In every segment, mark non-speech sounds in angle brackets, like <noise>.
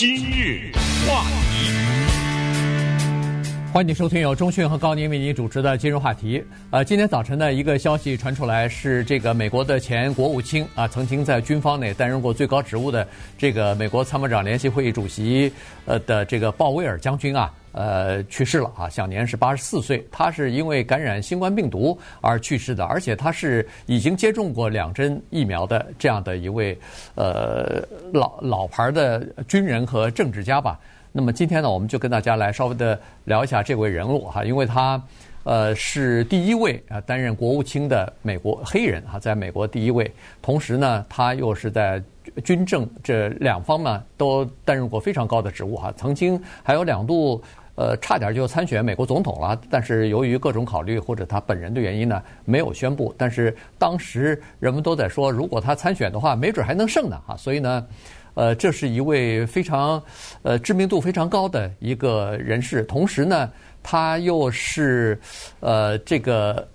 今日话题，欢迎收听由中讯和高宁为您主持的今日话题。呃，今天早晨呢一个消息传出来，是这个美国的前国务卿啊，曾经在军方内担任过最高职务的这个美国参谋长联席会议主席呃的这个鲍威尔将军啊。呃，去世了啊，享年是八十四岁。他是因为感染新冠病毒而去世的，而且他是已经接种过两针疫苗的这样的一位呃老老牌的军人和政治家吧。那么今天呢，我们就跟大家来稍微的聊一下这位人物哈，因为他呃是第一位啊担任国务卿的美国黑人哈，在美国第一位。同时呢，他又是在军政这两方呢都担任过非常高的职务哈，曾经还有两度。呃，差点就参选美国总统了，但是由于各种考虑或者他本人的原因呢，没有宣布。但是当时人们都在说，如果他参选的话，没准还能胜呢哈。所以呢，呃，这是一位非常呃知名度非常高的一个人士。同时呢，他又是呃这个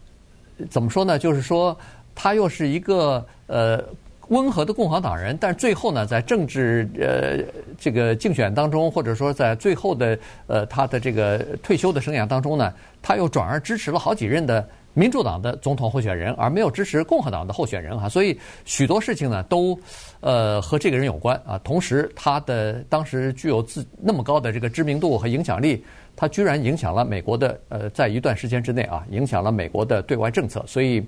怎么说呢？就是说他又是一个呃。温和的共和党人，但最后呢，在政治呃这个竞选当中，或者说在最后的呃他的这个退休的生涯当中呢，他又转而支持了好几任的民主党的总统候选人，而没有支持共和党的候选人哈。所以许多事情呢都呃和这个人有关啊。同时，他的当时具有自那么高的这个知名度和影响力。他居然影响了美国的呃，在一段时间之内啊，影响了美国的对外政策，所以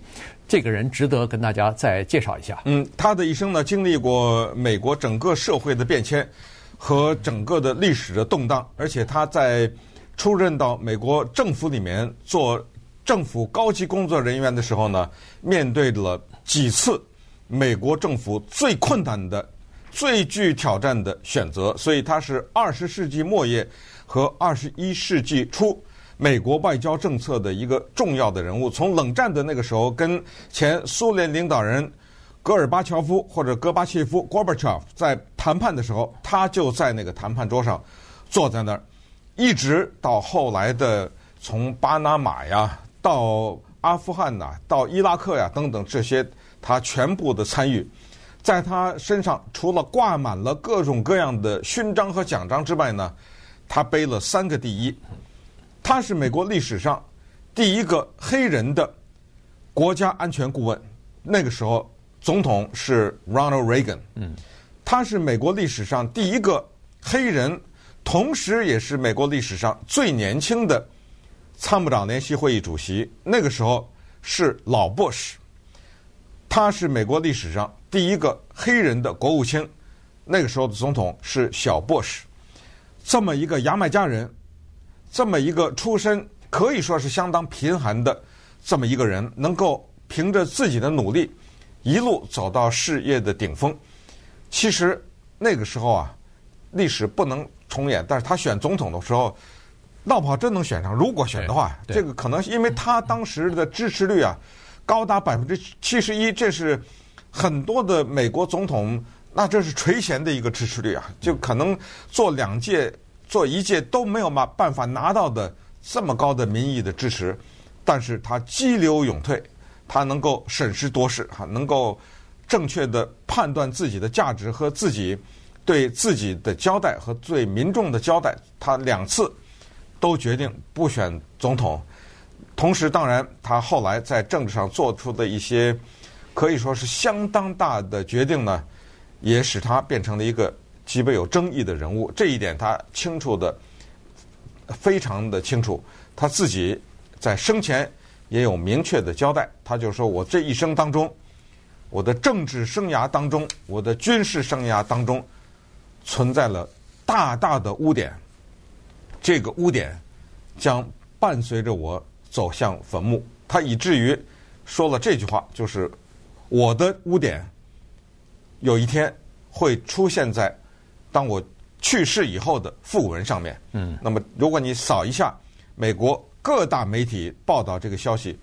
这个人值得跟大家再介绍一下。嗯，他的一生呢，经历过美国整个社会的变迁和整个的历史的动荡，而且他在出任到美国政府里面做政府高级工作人员的时候呢，面对了几次美国政府最困难的、最具挑战的选择，所以他是二十世纪末叶。和二十一世纪初美国外交政策的一个重要的人物，从冷战的那个时候，跟前苏联领导人戈尔巴乔夫或者戈巴切夫 （Gorbachev） 在谈判的时候，他就在那个谈判桌上坐在那儿，一直到后来的从巴拿马呀到阿富汗呐，到伊拉克呀等等这些，他全部的参与，在他身上除了挂满了各种各样的勋章和奖章之外呢。他背了三个第一，他是美国历史上第一个黑人的国家安全顾问。那个时候总统是 Ronald Reagan。嗯，他是美国历史上第一个黑人，同时也是美国历史上最年轻的参谋长联席会议主席。那个时候是老布什。他是美国历史上第一个黑人的国务卿。那个时候的总统是小布什。这么一个牙买加人，这么一个出身可以说是相当贫寒的这么一个人，能够凭着自己的努力一路走到事业的顶峰。其实那个时候啊，历史不能重演，但是他选总统的时候，闹不好真能选上。如果选的话，这个可能是因为他当时的支持率啊高达百分之七十一，这是很多的美国总统。那这是垂涎的一个支持率啊，就可能做两届、做一届都没有办办法拿到的这么高的民意的支持，但是他激流勇退，他能够审时度势哈，能够正确的判断自己的价值和自己对自己的交代和对民众的交代，他两次都决定不选总统，同时当然他后来在政治上做出的一些可以说是相当大的决定呢。也使他变成了一个极为有争议的人物，这一点他清楚的，非常的清楚。他自己在生前也有明确的交代，他就说：“我这一生当中，我的政治生涯当中，我的军事生涯当中，存在了大大的污点，这个污点将伴随着我走向坟墓。”他以至于说了这句话，就是我的污点。有一天会出现在当我去世以后的訃闻上面。嗯，那么如果你扫一下美国各大媒体报道这个消息，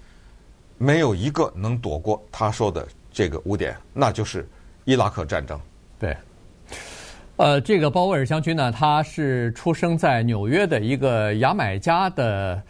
没有一个能躲过他说的这个污点，那就是伊拉克战争。对，呃，这个鲍威尔将军呢，他是出生在纽约的一个牙买加的。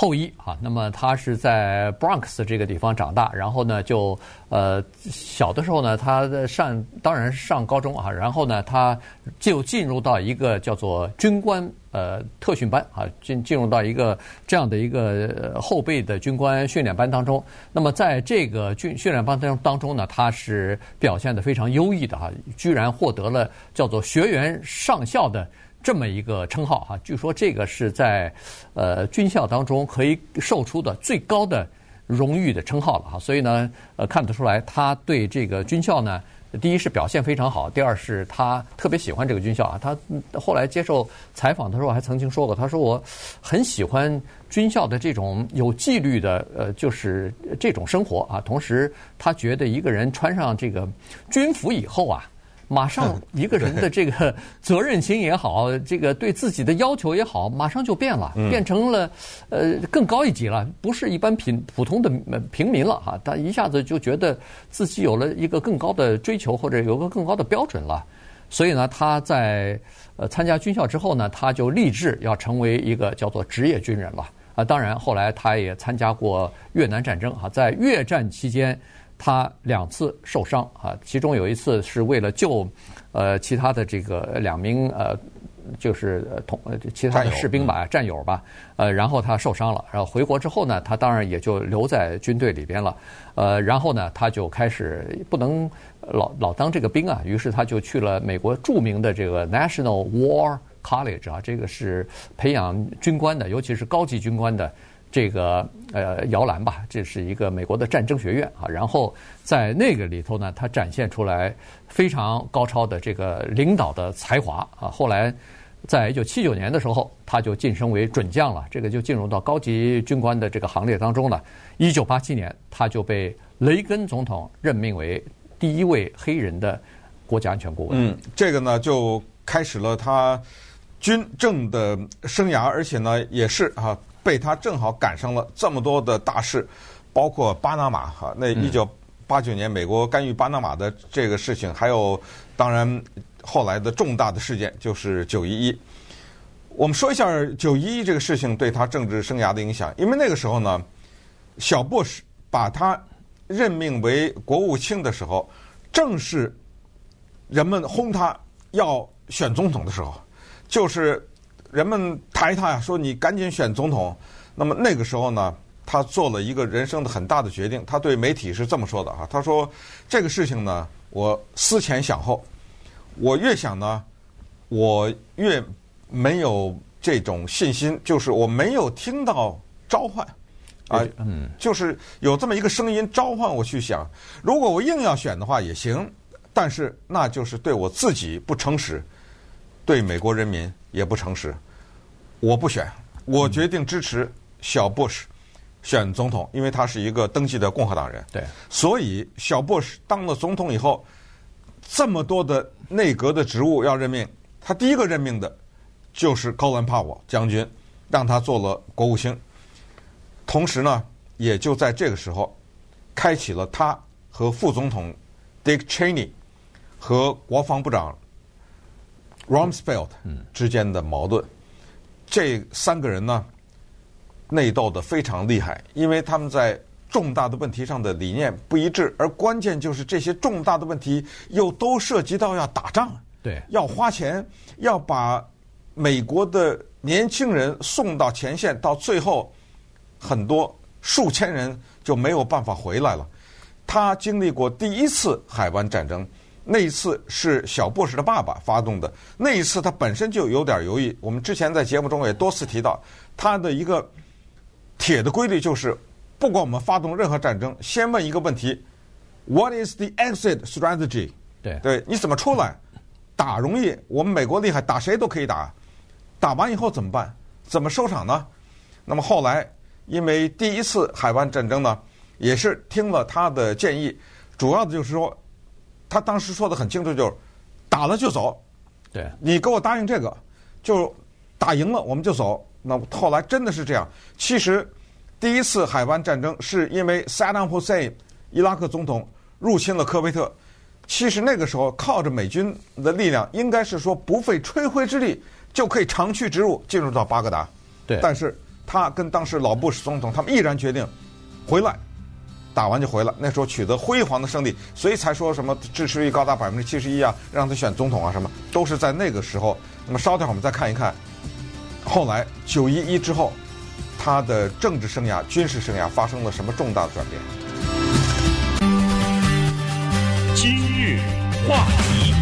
后裔啊，那么他是在 Bronx 这个地方长大，然后呢，就呃小的时候呢，他上当然上高中啊，然后呢，他就进入到一个叫做军官呃特训班啊，进进入到一个这样的一个后备的军官训练班当中。那么在这个军训练班当当中呢，他是表现得非常优异的啊，居然获得了叫做学员上校的。这么一个称号哈，据说这个是在呃军校当中可以授出的最高的荣誉的称号了哈，所以呢，呃看得出来他对这个军校呢，第一是表现非常好，第二是他特别喜欢这个军校啊。他后来接受采访的时候还曾经说过，他说我很喜欢军校的这种有纪律的呃，就是这种生活啊。同时，他觉得一个人穿上这个军服以后啊。马上一个人的这个 <laughs> 责任心也好，这个对自己的要求也好，马上就变了，变成了呃更高一级了，不是一般平普通的平民了哈。他一下子就觉得自己有了一个更高的追求，或者有个更高的标准了。所以呢，他在呃参加军校之后呢，他就立志要成为一个叫做职业军人了啊。当然，后来他也参加过越南战争哈，在越战期间。他两次受伤啊，其中有一次是为了救呃其他的这个两名呃就是同其他的士兵吧战友吧，呃然后他受伤了，然后回国之后呢，他当然也就留在军队里边了，呃然后呢他就开始不能老老当这个兵啊，于是他就去了美国著名的这个 National War College 啊，这个是培养军官的，尤其是高级军官的。这个呃摇篮吧，这是一个美国的战争学院啊。然后在那个里头呢，他展现出来非常高超的这个领导的才华啊。后来在一九七九年的时候，他就晋升为准将了，这个就进入到高级军官的这个行列当中了。一九八七年，他就被雷根总统任命为第一位黑人的国家安全顾问。嗯，这个呢就开始了他军政的生涯，而且呢也是啊。被他正好赶上了这么多的大事，包括巴拿马哈，那一九八九年美国干预巴拿马的这个事情，还有当然后来的重大的事件就是九一一。我们说一下九一一这个事情对他政治生涯的影响，因为那个时候呢，小布什把他任命为国务卿的时候，正是人们轰他要选总统的时候，就是。人们抬他呀，说你赶紧选总统。那么那个时候呢，他做了一个人生的很大的决定。他对媒体是这么说的哈，他说这个事情呢，我思前想后，我越想呢，我越没有这种信心，就是我没有听到召唤啊，嗯，就是有这么一个声音召唤我去想，如果我硬要选的话也行，但是那就是对我自己不诚实，对美国人民。也不诚实，我不选，我决定支持小布什选总统，因为他是一个登记的共和党人。对，所以小布什当了总统以后，这么多的内阁的职务要任命，他第一个任命的就是高兰帕沃将军，让他做了国务卿。同时呢，也就在这个时候，开启了他和副总统 Dick Cheney 和国防部长。Rumsfeld 之间的矛盾，这三个人呢，内斗的非常厉害，因为他们在重大的问题上的理念不一致，而关键就是这些重大的问题又都涉及到要打仗，对，要花钱，要把美国的年轻人送到前线，到最后很多数千人就没有办法回来了。他经历过第一次海湾战争。那一次是小布什的爸爸发动的。那一次他本身就有点犹豫。我们之前在节目中也多次提到，他的一个铁的规律就是，不管我们发动任何战争，先问一个问题：What is the exit strategy？对，对，你怎么出来？打容易，我们美国厉害，打谁都可以打。打完以后怎么办？怎么收场呢？那么后来，因为第一次海湾战争呢，也是听了他的建议，主要的就是说。他当时说的很清楚，就是打了就走。对，你给我答应这个，就打赢了我们就走。那后来真的是这样。其实第一次海湾战争是因为萨达姆·侯赛因伊拉克总统入侵了科威特。其实那个时候靠着美军的力量，应该是说不费吹灰之力就可以长驱直入进入到巴格达。对，但是他跟当时老布什总统，他们毅然决定回来，打完就回来。那时候取得辉煌的胜利，所以才说什么支持率高达百分之七十一啊，让他选总统啊，什么都是在那个时候。那么稍等会儿我们再看一看，后来九一一之后，他的政治生涯、军事生涯发生了什么重大的转变？今日话题。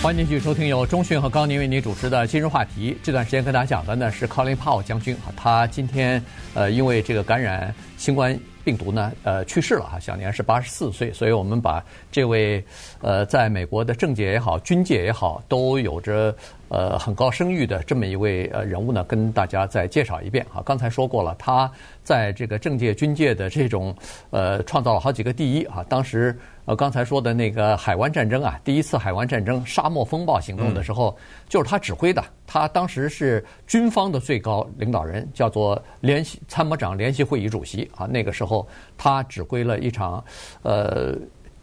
欢迎继续收听由中讯和高宁为您主持的今日话题。这段时间跟大家讲的呢是 Colin Powell 将军啊，他今天呃因为这个感染新冠病毒呢呃去世了哈，享年是八十四岁。所以我们把这位呃在美国的政界也好、军界也好都有着呃很高声誉的这么一位呃人物呢，跟大家再介绍一遍啊。刚才说过了，他在这个政界、军界的这种呃创造了好几个第一啊，当时。呃，刚才说的那个海湾战争啊，第一次海湾战争沙漠风暴行动的时候，就是他指挥的。他当时是军方的最高领导人，叫做联席参谋长联席会议主席啊。那个时候，他指挥了一场呃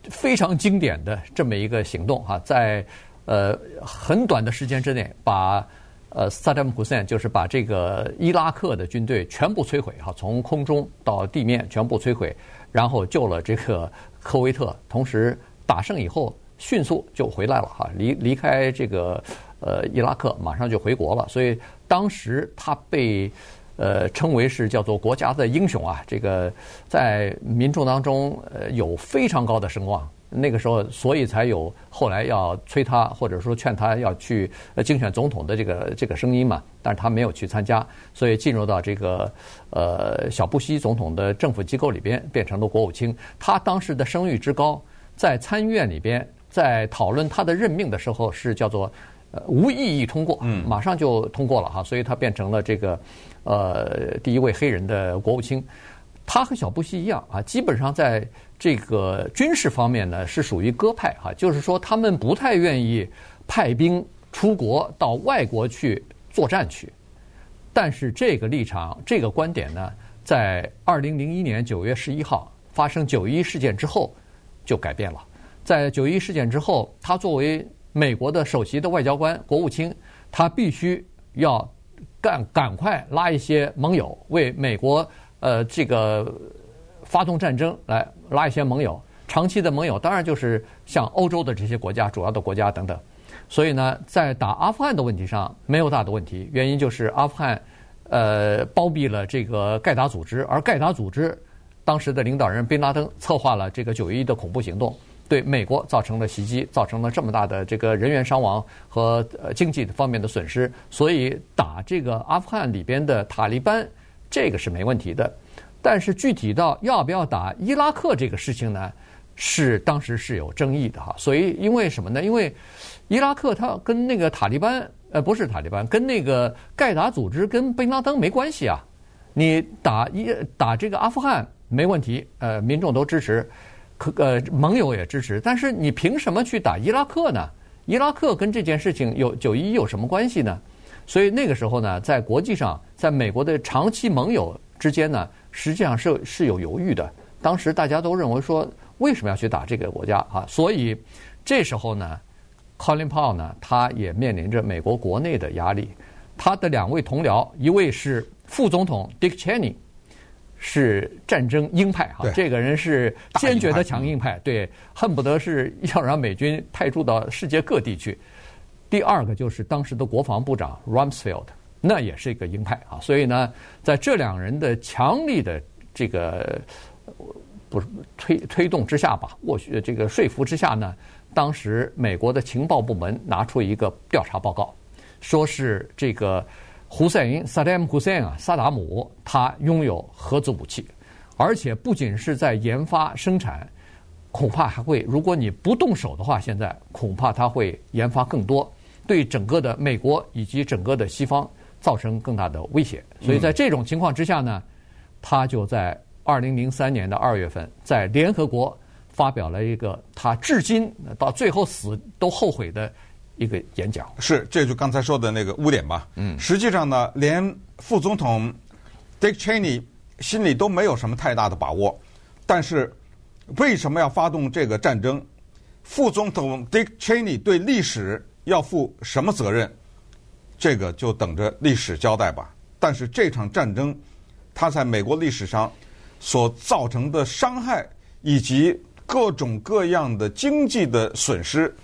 非常经典的这么一个行动啊，在呃很短的时间之内，把呃萨达姆胡塞就是把这个伊拉克的军队全部摧毁哈，从空中到地面全部摧毁，然后救了这个。科威特，同时打胜以后迅速就回来了哈，离离开这个呃伊拉克，马上就回国了。所以当时他被呃称为是叫做国家的英雄啊，这个在民众当中呃有非常高的声望。那个时候，所以才有后来要催他或者说劝他要去竞选总统的这个这个声音嘛。但是他没有去参加，所以进入到这个呃小布希总统的政府机构里边，变成了国务卿。他当时的声誉之高，在参议院里边，在讨论他的任命的时候，是叫做呃无异议通过，马上就通过了哈。所以他变成了这个呃第一位黑人的国务卿。他和小布希一样啊，基本上在。这个军事方面呢，是属于鸽派哈，就是说他们不太愿意派兵出国到外国去作战去。但是这个立场、这个观点呢，在二零零一年九月十一号发生九一事件之后就改变了。在九一事件之后，他作为美国的首席的外交官、国务卿，他必须要赶赶快拉一些盟友，为美国呃这个。发动战争来拉一些盟友，长期的盟友当然就是像欧洲的这些国家、主要的国家等等。所以呢，在打阿富汗的问题上没有大的问题，原因就是阿富汗呃包庇了这个盖达组织，而盖达组织当时的领导人宾拉登策划了这个九一一的恐怖行动，对美国造成了袭击，造成了这么大的这个人员伤亡和呃经济方面的损失。所以打这个阿富汗里边的塔利班，这个是没问题的。但是具体到要不要打伊拉克这个事情呢，是当时是有争议的哈。所以因为什么呢？因为伊拉克它跟那个塔利班，呃，不是塔利班，跟那个盖达组织跟贝拉登没关系啊。你打伊打这个阿富汗没问题，呃，民众都支持，可呃盟友也支持。但是你凭什么去打伊拉克呢？伊拉克跟这件事情有九一一有什么关系呢？所以那个时候呢，在国际上，在美国的长期盟友之间呢。实际上是是有犹豫的。当时大家都认为说，为什么要去打这个国家啊？所以这时候呢，Colin Powell 呢，他也面临着美国国内的压力。他的两位同僚，一位是副总统 Dick Cheney，是战争鹰派哈，这个人是坚决的强硬派，对，恨不得是要让美军派驻到世界各地去。第二个就是当时的国防部长 Rumsfeld。那也是一个鹰派啊，所以呢，在这两人的强力的这个不是推推动之下吧，或许这个说服之下呢，当时美国的情报部门拿出一个调查报告，说是这个胡塞因萨达姆胡塞因啊，萨达姆他拥有核子武器，而且不仅是在研发生产，恐怕还会，如果你不动手的话，现在恐怕他会研发更多，对整个的美国以及整个的西方。造成更大的威胁，所以在这种情况之下呢，他就在二零零三年的二月份，在联合国发表了一个他至今到最后死都后悔的一个演讲。是，这就刚才说的那个污点吧。嗯，实际上呢，连副总统 Dick Cheney 心里都没有什么太大的把握。但是为什么要发动这个战争？副总统 Dick Cheney 对历史要负什么责任？这个就等着历史交代吧。但是这场战争，它在美国历史上所造成的伤害以及各种各样的经济的损失，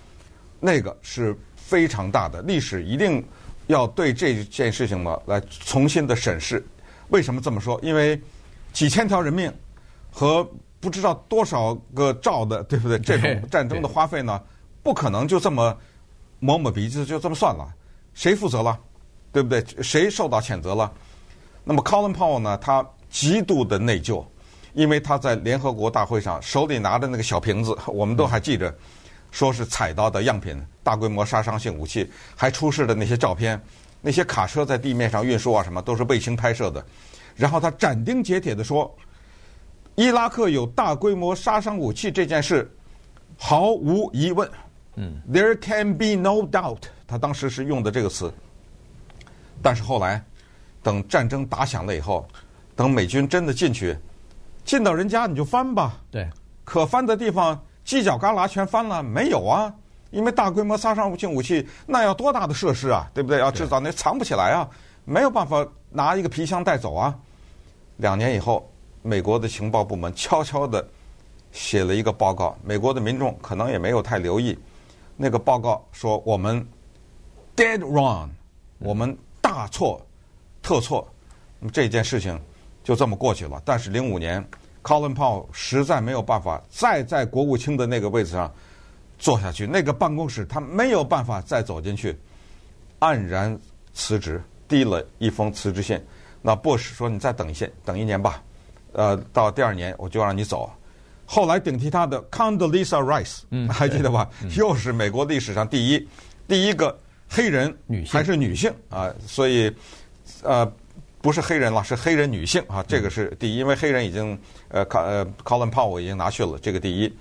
那个是非常大的。历史一定要对这件事情呢来重新的审视。为什么这么说？因为几千条人命和不知道多少个兆的，对不对？这种战争的花费呢，不可能就这么抹抹鼻子就这么算了。谁负责了？对不对？谁受到谴责了？那么，Colin Powell 呢？他极度的内疚，因为他在联合国大会上手里拿着那个小瓶子，我们都还记着，说是采到的样品，大规模杀伤性武器，还出示的那些照片，那些卡车在地面上运输啊，什么都是卫星拍摄的。然后他斩钉截铁地说，伊拉克有大规模杀伤武器这件事毫无疑问。嗯，There can be no doubt。他当时是用的这个词。但是后来，等战争打响了以后，等美军真的进去，进到人家你就翻吧。对，可翻的地方犄角旮旯全翻了没有啊？因为大规模杀伤性武器那要多大的设施啊，对不对？要制造那藏不起来啊，没有办法拿一个皮箱带走啊。两年以后，美国的情报部门悄悄地写了一个报告，美国的民众可能也没有太留意。那个报告说我们 dead wrong，我们。大错特错，那么这件事情就这么过去了。但是零五年，Colin Powell 实在没有办法再在国务卿的那个位置上坐下去，那个办公室他没有办法再走进去，黯然辞职，递了一封辞职信。那 Bush 说：“你再等一些，等一年吧，呃，到第二年我就让你走。”后来顶替他的 Condoleezza Rice，嗯，<laughs> 还记得吧？嗯、又是美国历史上第一第一个。黑人女性还是女性啊，所以呃不是黑人了，是黑人女性啊，这个是第一，因为黑人已经呃康呃 Colin Powell 已经拿去了这个第一，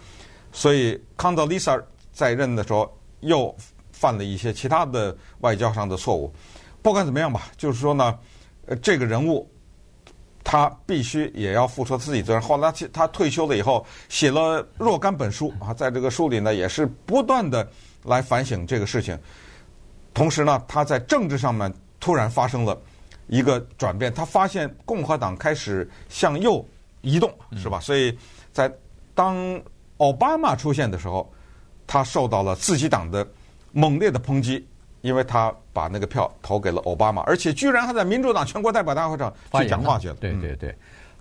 所以 Condoleezza 在任的时候又犯了一些其他的外交上的错误。不管怎么样吧，就是说呢，呃这个人物他必须也要付出自己责任。后来他他退休了以后，写了若干本书啊，在这个书里呢也是不断的来反省这个事情。同时呢，他在政治上面突然发生了一个转变，他发现共和党开始向右移动，是吧？所以在当奥巴马出现的时候，他受到了自己党的猛烈的抨击，因为他把那个票投给了奥巴马，而且居然还在民主党全国代表大会上去讲话去了。对对对。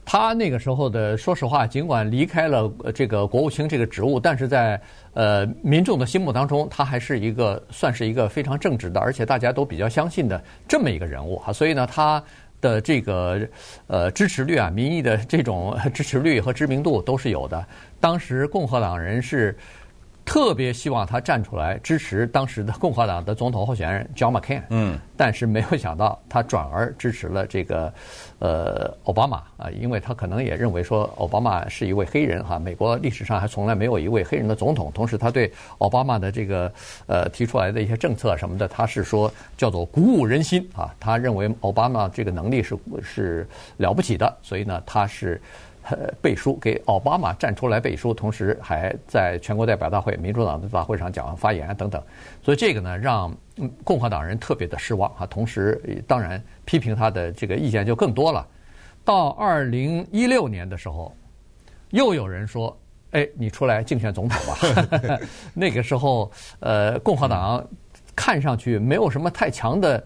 他那个时候的，说实话，尽管离开了这个国务卿这个职务，但是在呃民众的心目当中，他还是一个算是一个非常正直的，而且大家都比较相信的这么一个人物哈。所以呢，他的这个呃支持率啊，民意的这种支持率和知名度都是有的。当时共和党人是。特别希望他站出来支持当时的共和党的总统候选人 John McCain，嗯，但是没有想到他转而支持了这个呃奥巴马啊，因为他可能也认为说奥巴马是一位黑人哈，美国历史上还从来没有一位黑人的总统，同时他对奥巴马的这个呃提出来的一些政策什么的，他是说叫做鼓舞人心啊，他认为奥巴马这个能力是是了不起的，所以呢他是。呃，背书给奥巴马站出来背书，同时还在全国代表大会、民主党的大会上讲发言等等，所以这个呢，让共和党人特别的失望啊。同时，当然批评他的这个意见就更多了。到二零一六年的时候，又有人说：“哎，你出来竞选总统吧。<laughs> ”那个时候，呃，共和党看上去没有什么太强的，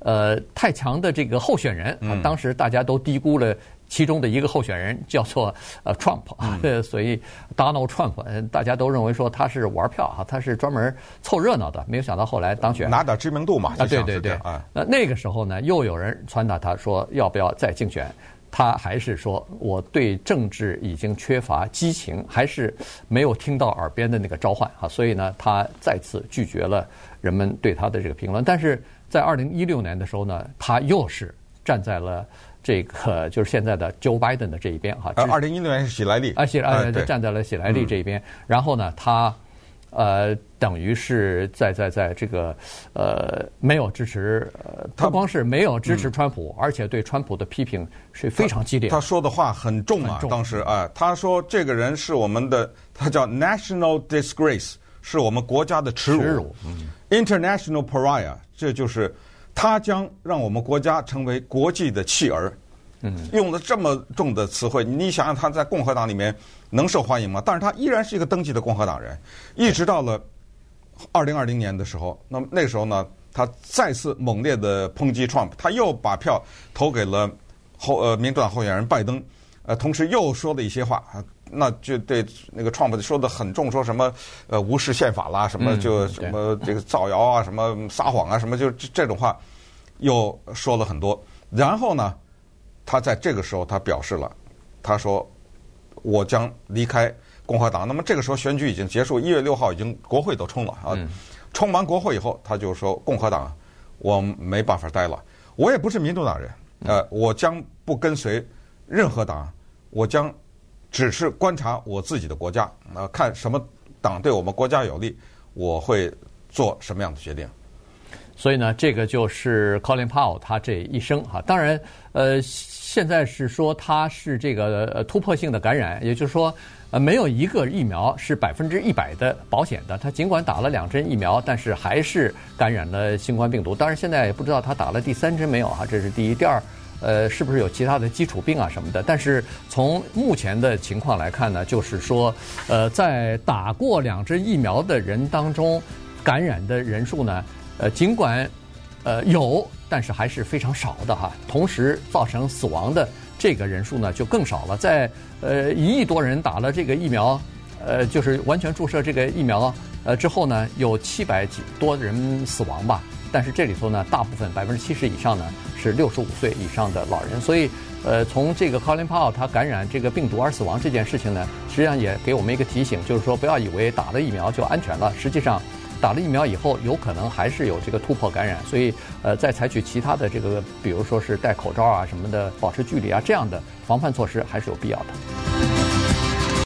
呃，太强的这个候选人啊。当时大家都低估了。其中的一个候选人叫做呃 Trump 啊，所以 Donald Trump，大家都认为说他是玩票啊，他是专门凑热闹的，没有想到后来当选，拿点知名度嘛。啊，对对对，那那个时候呢，又有人传达他说要不要再竞选，他还是说我对政治已经缺乏激情，还是没有听到耳边的那个召唤啊，所以呢，他再次拒绝了人们对他的这个评论。但是在二零一六年的时候呢，他又是站在了。这个就是现在的 Joe Biden 的这一边哈。二零一六年是喜来利。啊，喜来利站在了喜来利这一边。然后呢，他呃，等于是在在在这个呃，没有支持，他不光是没有支持川普，而且对川普的批评是非常激烈。他说的话很重啊，当时啊，他说这个人是我们的，他叫 National Disgrace，是我们国家的耻辱。嗯。International Pariah，这就是。他将让我们国家成为国际的弃儿。嗯，用了这么重的词汇，你想想他在共和党里面能受欢迎吗？但是他依然是一个登记的共和党人，一直到了二零二零年的时候，那么那时候呢，他再次猛烈的抨击 Trump，他又把票投给了后呃民主党候选人拜登，呃，同时又说了一些话，那就对那个 Trump 说的很重，说什么呃无视宪法啦，什么就什么这个造谣啊，什么撒谎啊，什么就这种话又说了很多，然后呢？他在这个时候，他表示了，他说：“我将离开共和党。”那么这个时候选举已经结束，一月六号已经国会都冲了啊！冲完国会以后，他就说：“共和党，我没办法待了。我也不是民主党人，呃，我将不跟随任何党，我将只是观察我自己的国家，啊，看什么党对我们国家有利，我会做什么样的决定。”所以呢，这个就是 Colin Powell 他这一生哈。当然，呃，现在是说他是这个突破性的感染，也就是说，呃，没有一个疫苗是百分之一百的保险的。他尽管打了两针疫苗，但是还是感染了新冠病毒。当然，现在也不知道他打了第三针没有哈，这是第一。第二，呃，是不是有其他的基础病啊什么的？但是从目前的情况来看呢，就是说，呃，在打过两针疫苗的人当中，感染的人数呢，呃，尽管，呃有，但是还是非常少的哈。同时造成死亡的这个人数呢就更少了。在呃一亿多人打了这个疫苗，呃就是完全注射这个疫苗呃之后呢，有七百几多人死亡吧。但是这里头呢，大部分百分之七十以上呢是六十五岁以上的老人。所以呃从这个 Colin Powell 他感染这个病毒而死亡这件事情呢，实际上也给我们一个提醒，就是说不要以为打了疫苗就安全了，实际上。打了疫苗以后，有可能还是有这个突破感染，所以呃，再采取其他的这个，比如说是戴口罩啊什么的，保持距离啊这样的防范措施还是有必要的。